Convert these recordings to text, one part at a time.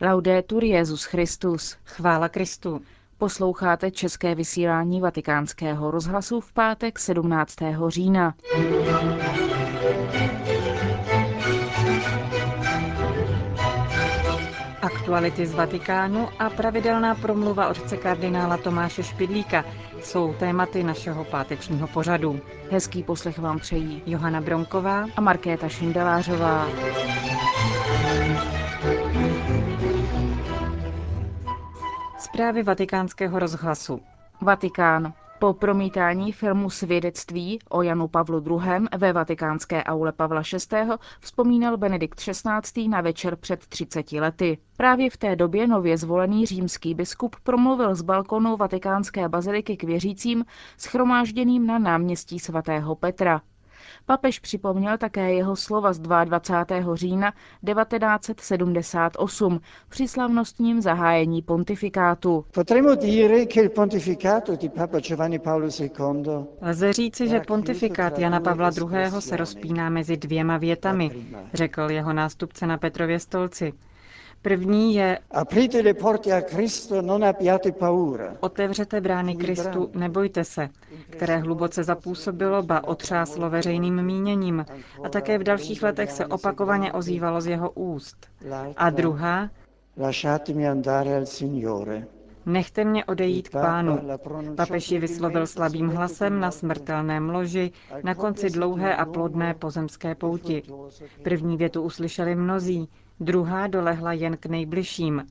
Laudetur Jezus Christus. Chvála Kristu. Posloucháte české vysílání Vatikánského rozhlasu v pátek 17. října. Aktuality z Vatikánu a pravidelná promluva otce kardinála Tomáše Špidlíka jsou tématy našeho pátečního pořadu. Hezký poslech vám přejí Johana Bronková a Markéta Šindelářová. Zprávy vatikánského rozhlasu. Vatikán. Po promítání filmu Svědectví o Janu Pavlu II. ve vatikánské aule Pavla VI. vzpomínal Benedikt XVI. na večer před 30 lety. Právě v té době nově zvolený římský biskup promluvil z balkonu vatikánské baziliky k věřícím schromážděným na náměstí svatého Petra. Papež připomněl také jeho slova z 22. října 1978 při slavnostním zahájení pontifikátu. Lze říci, že pontifikát Jana Pavla II. se rozpíná mezi dvěma větami, řekl jeho nástupce na Petrově stolci. První je Otevřete brány Kristu, nebojte se, které hluboce zapůsobilo, ba otřáslo veřejným míněním a také v dalších letech se opakovaně ozývalo z jeho úst. A druhá Nechte mě odejít k pánu. Papež ji vyslovil slabým hlasem na smrtelném loži na konci dlouhé a plodné pozemské pouti. První větu uslyšeli mnozí, druhá dolehla jen k nejbližším.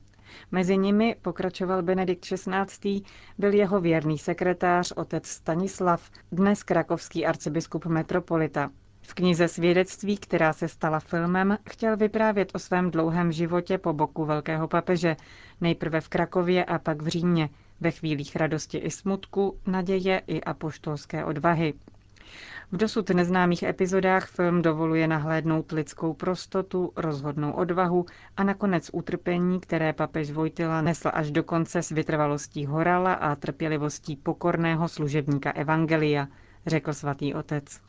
Mezi nimi, pokračoval Benedikt XVI., byl jeho věrný sekretář otec Stanislav, dnes krakovský arcibiskup metropolita. V knize Svědectví, která se stala filmem, chtěl vyprávět o svém dlouhém životě po boku velkého papeže, nejprve v Krakově a pak v Římě, ve chvílích radosti i smutku, naděje i apoštolské odvahy. V dosud neznámých epizodách film dovoluje nahlédnout lidskou prostotu, rozhodnou odvahu a nakonec utrpení, které papež Vojtila nesl až do konce s vytrvalostí horala a trpělivostí pokorného služebníka Evangelia, řekl svatý otec.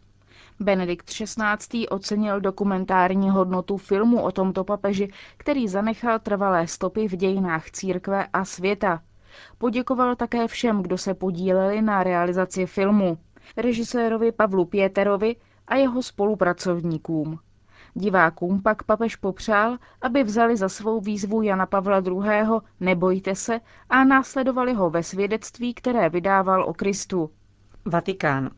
Benedikt XVI. ocenil dokumentární hodnotu filmu o tomto papeži, který zanechal trvalé stopy v dějinách církve a světa. Poděkoval také všem, kdo se podíleli na realizaci filmu režisérovi Pavlu Pěterovi a jeho spolupracovníkům. Divákům pak papež popřál, aby vzali za svou výzvu Jana Pavla II. Nebojte se a následovali ho ve svědectví, které vydával o Kristu. Vatikán.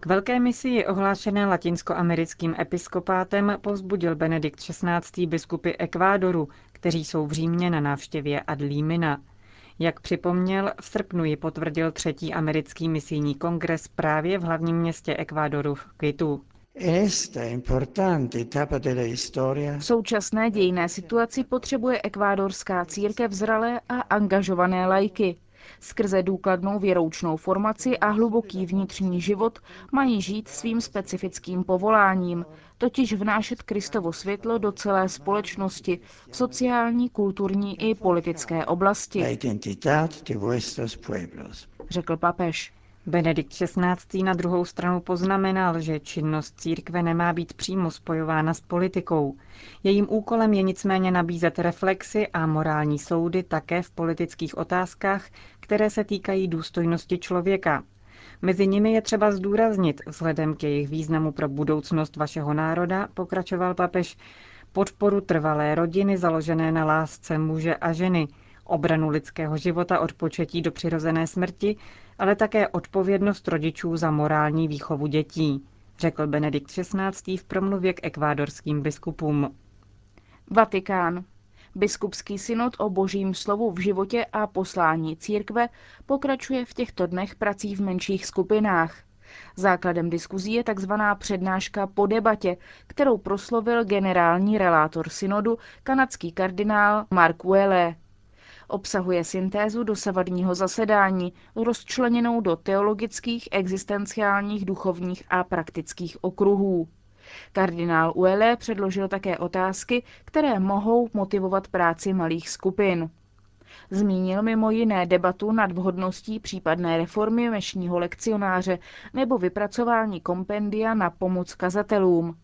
K velké misii ohlášené latinskoamerickým episkopátem povzbudil Benedikt XVI. biskupy Ekvádoru, kteří jsou v Římě na návštěvě ad Límina. Jak připomněl, v srpnu ji potvrdil třetí americký misijní kongres právě v hlavním městě Ekvádoru v Kvitu. V současné dějné situaci potřebuje ekvádorská církev zralé a angažované lajky. Skrze důkladnou věroučnou formaci a hluboký vnitřní život mají žít svým specifickým povoláním, totiž vnášet Kristovo světlo do celé společnosti v sociální, kulturní i politické oblasti. Řekl papež. Benedikt XVI. na druhou stranu poznamenal, že činnost církve nemá být přímo spojována s politikou. Jejím úkolem je nicméně nabízet reflexy a morální soudy také v politických otázkách, které se týkají důstojnosti člověka. Mezi nimi je třeba zdůraznit, vzhledem k jejich významu pro budoucnost vašeho národa, pokračoval papež, podporu trvalé rodiny založené na lásce muže a ženy, obranu lidského života od početí do přirozené smrti, ale také odpovědnost rodičů za morální výchovu dětí, řekl Benedikt XVI. v promluvě k ekvádorským biskupům. Vatikán. Biskupský synod o božím slovu v životě a poslání církve pokračuje v těchto dnech prací v menších skupinách. Základem diskuzí je tzv. přednáška po debatě, kterou proslovil generální relátor synodu, kanadský kardinál Mark Welle. Obsahuje syntézu dosavadního zasedání, rozčleněnou do teologických, existenciálních, duchovních a praktických okruhů. Kardinál Uele předložil také otázky, které mohou motivovat práci malých skupin. Zmínil mimo jiné debatu nad vhodností případné reformy mešního lekcionáře nebo vypracování kompendia na pomoc kazatelům.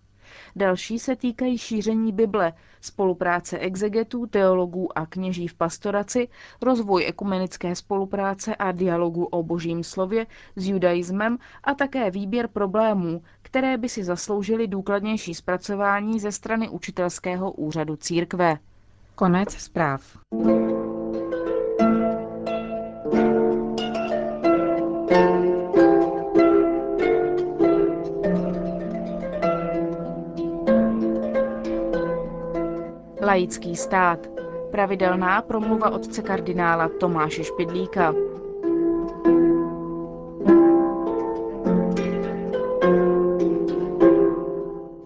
Další se týkají šíření Bible, spolupráce exegetů, teologů a kněží v pastoraci, rozvoj ekumenické spolupráce a dialogu o božím slově s judaismem a také výběr problémů, které by si zasloužily důkladnější zpracování ze strany učitelského úřadu církve. Konec zpráv. Laický stát. Pravidelná promluva otce kardinála Tomáše Špidlíka.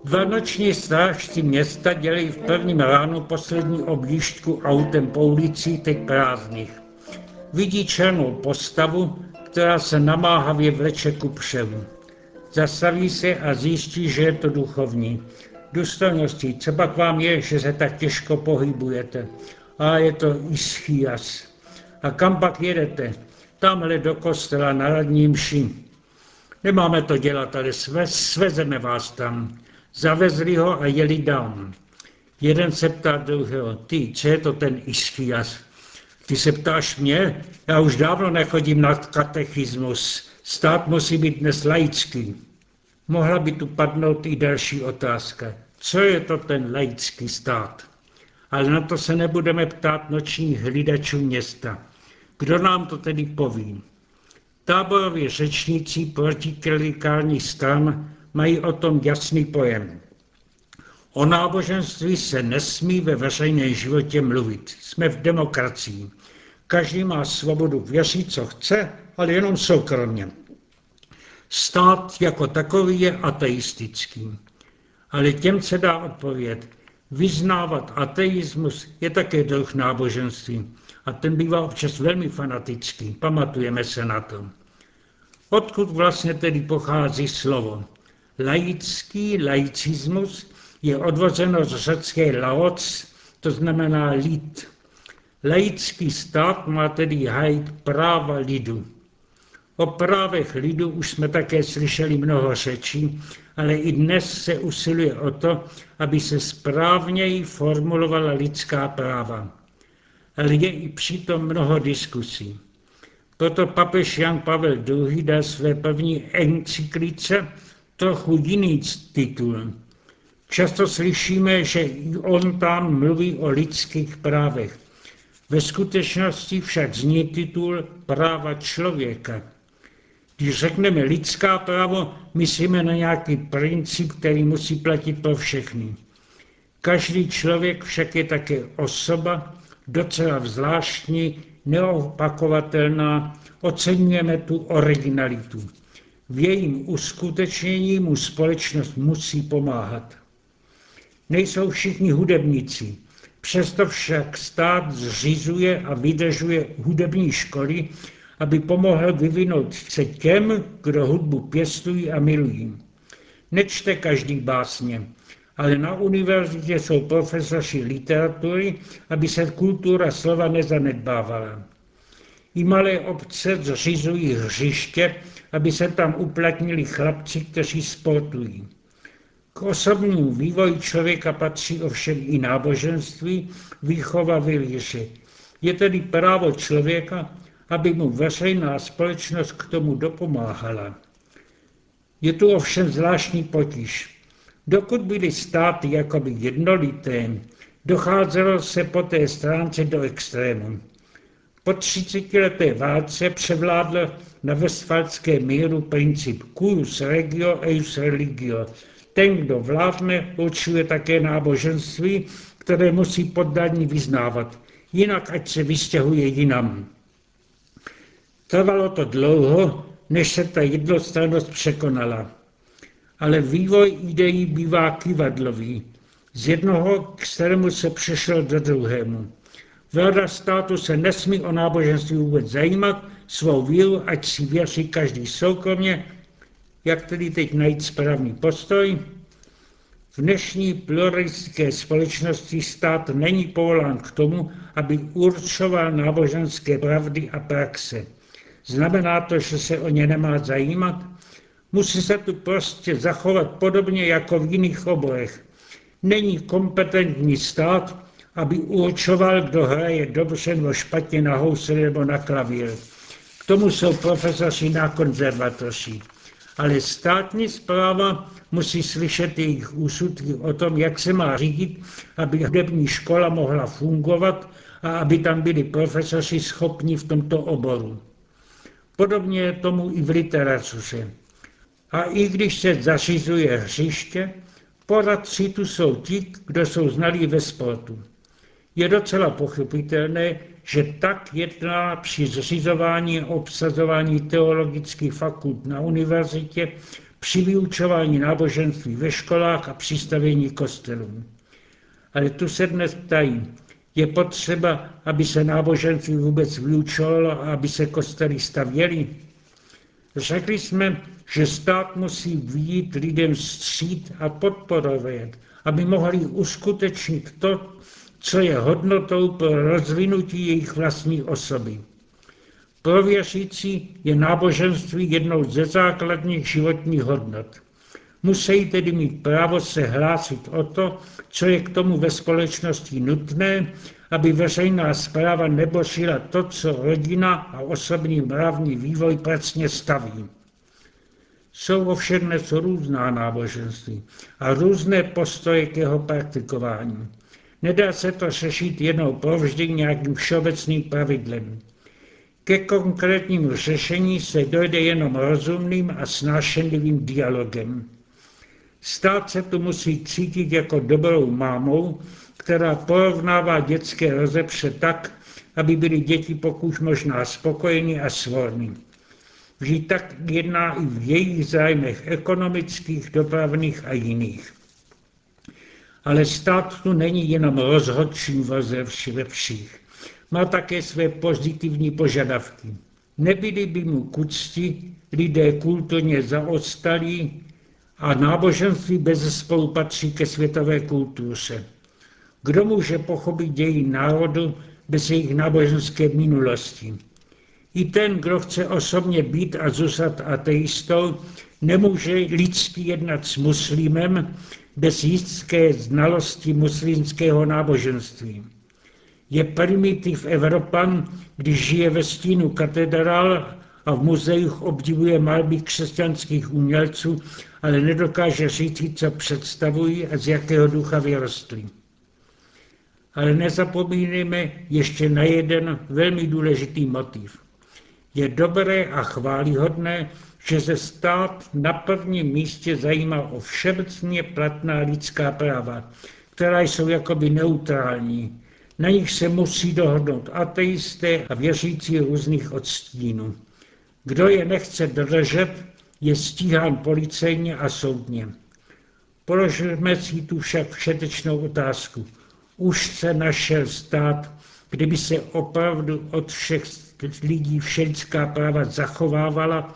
Vánoční strážci města dělají v prvním ránu poslední objížďku autem po ulici teď prázdných. Vidí černou postavu, která se namáhavě vleče ku převu. Zastaví se a zjistí, že je to duchovní důstojnosti. Co pak vám je, že se tak těžko pohybujete? A je to Ischias. A kam pak jedete? Tamhle do kostela na radní mši. Nemáme to dělat, ale sve, svezeme vás tam. Zavezli ho a jeli dám. Jeden se ptá druhého, ty, co je to ten Ischias? Ty se ptáš mě? Já už dávno nechodím na katechismus. Stát musí být dnes laický. Mohla by tu padnout i další otázka. Co je to ten laický stát? Ale na to se nebudeme ptát nočních hlídačů města. Kdo nám to tedy poví? Táborově řečníci protiklerikálních stran mají o tom jasný pojem. O náboženství se nesmí ve veřejném životě mluvit. Jsme v demokracii. Každý má svobodu věřit, co chce, ale jenom soukromně. Stát jako takový je ateistický. Ale těm se dá odpovědět. Vyznávat ateismus je také druh náboženství. A ten bývá občas velmi fanatický. Pamatujeme se na to. Odkud vlastně tedy pochází slovo? Laický laicismus je odvozeno z řecké laoc, to znamená lid. Laický stát má tedy hájit práva lidu. O právech lidu už jsme také slyšeli mnoho řečí, ale i dnes se usiluje o to, aby se správněji formulovala lidská práva. Ale je i přitom mnoho diskusí. Proto papež Jan Pavel II. dal své první encyklice trochu jiný titul. Často slyšíme, že on tam mluví o lidských právech. Ve skutečnosti však zní titul Práva člověka. Když řekneme lidská právo, myslíme na nějaký princip, který musí platit pro všechny. Každý člověk však je také osoba, docela zvláštní, neopakovatelná, oceňujeme tu originalitu. V jejím uskutečnění mu společnost musí pomáhat. Nejsou všichni hudebníci, přesto však stát zřizuje a vydržuje hudební školy, aby pomohl vyvinout se těm, kdo hudbu pěstují a milují. Nečte každý básně, ale na univerzitě jsou profesoři literatury, aby se kultura slova nezanedbávala. I malé obce zřizují hřiště, aby se tam uplatnili chlapci, kteří sportují. K osobnímu vývoji člověka patří ovšem i náboženství, výchova vyvíře. Je tedy právo člověka, aby mu veřejná společnost k tomu dopomáhala. Je tu ovšem zvláštní potíž. Dokud byly státy jakoby jednolité, docházelo se po té stránce do extrému. Po 30 leté válce převládl na Westfalské míru princip cuius regio eus religio. Ten, kdo vládne, určuje také náboženství, které musí poddaní vyznávat. Jinak ať se vystěhuje jinam. Trvalo to dlouho, než se ta jednostrannost překonala. Ale vývoj ideí bývá kivadlový. Z jednoho extrému se přešel do druhému. Vláda státu se nesmí o náboženství vůbec zajímat, svou víru, ať si věří každý soukromně, jak tedy teď najít správný postoj. V dnešní pluralistické společnosti stát není povolán k tomu, aby určoval náboženské pravdy a praxe. Znamená to, že se o ně nemá zajímat? Musí se tu prostě zachovat podobně jako v jiných oborech. Není kompetentní stát, aby určoval, kdo hraje dobře nebo špatně na housle nebo na klavír. K tomu jsou profesoři na konzervatoři. Ale státní zpráva musí slyšet jejich úsudky o tom, jak se má řídit, aby hudební škola mohla fungovat a aby tam byli profesoři schopní v tomto oboru. Podobně je tomu i v literatuře. A i když se zařizuje hřiště, poradci tu jsou ti, kdo jsou znalí ve sportu. Je docela pochopitelné, že tak jedná při zřizování a obsazování teologických fakult na univerzitě, při vyučování náboženství ve školách a při stavění kostelů. Ale tu se dnes ptají, je potřeba, aby se náboženství vůbec vyučovalo a aby se kostely stavěly? Řekli jsme, že stát musí výjít lidem střít a podporovat, aby mohli uskutečnit to, co je hodnotou pro rozvinutí jejich vlastní osoby. Pro věřící je náboženství jednou ze základních životních hodnot. Musí tedy mít právo se hlásit o to, co je k tomu ve společnosti nutné, aby veřejná zpráva nebořila to, co rodina a osobní mravní vývoj pracně staví. Jsou ovšem dnes různá náboženství a různé postoje k jeho praktikování. Nedá se to řešit jenom provždy nějakým všeobecným pravidlem. Ke konkrétnímu řešení se dojde jenom rozumným a snášenlivým dialogem. Stát se tu musí cítit jako dobrou mámou, která porovnává dětské rozepře tak, aby byly děti pokud možná spokojení a svorní. Vždy tak jedná i v jejich zájmech ekonomických, dopravných a jiných. Ale stát tu není jenom rozhodčím ve vších. Má také své pozitivní požadavky. Nebyli by mu k úcti lidé kulturně zaostalí a náboženství bez spolu patří ke světové kultuře. Kdo může pochopit ději národu bez jejich náboženské minulosti? I ten, kdo chce osobně být a zůstat ateistou, nemůže lidsky jednat s muslimem bez jistské znalosti muslimského náboženství. Je primitiv Evropan, když žije ve stínu katedrál a v muzeích obdivuje malby křesťanských umělců, ale nedokáže říct, co představují a z jakého ducha vyrostli. Ale nezapomínejme ještě na jeden velmi důležitý motiv. Je dobré a chválihodné, že se stát na prvním místě zajímá o všeobecně platná lidská práva, která jsou jakoby neutrální. Na nich se musí dohodnout ateisté a věřící různých odstínů. Kdo je nechce dodržet, je stíhán policejně a soudně. Položíme si tu však všetečnou otázku. Už se našel stát, kdyby se opravdu od všech lidí všelidská práva zachovávala,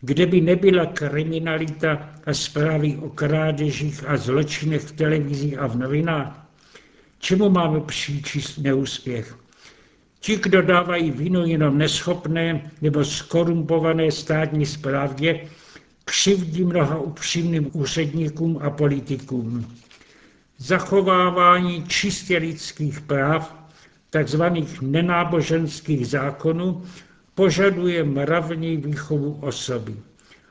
kde by nebyla kriminalita a zprávy o krádežích a zločinech v televizi a v novinách? Čemu máme příčíst neúspěch? Ti, kdo dávají vinu jenom neschopné nebo skorumpované státní správě, křivdí mnoha upřímným úředníkům a politikům. Zachovávání čistě lidských práv, takzvaných nenáboženských zákonů, požaduje mravní výchovu osoby.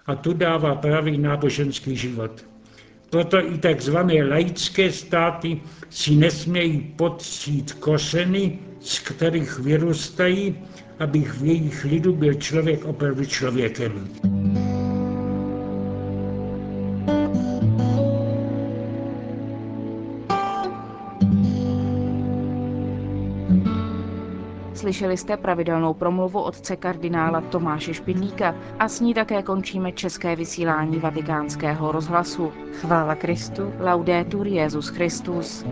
A tu dává pravý náboženský život. Proto i takzvané laické státy si nesmějí podcít kořeny, z kterých vyrůstají, aby v jejich lidu byl člověk opravdu člověkem. Slyšeli jste pravidelnou promluvu otce kardinála Tomáše Špidlíka a s ní také končíme české vysílání vatikánského rozhlasu. Chvála Kristu. Laudetur Jezus Christus.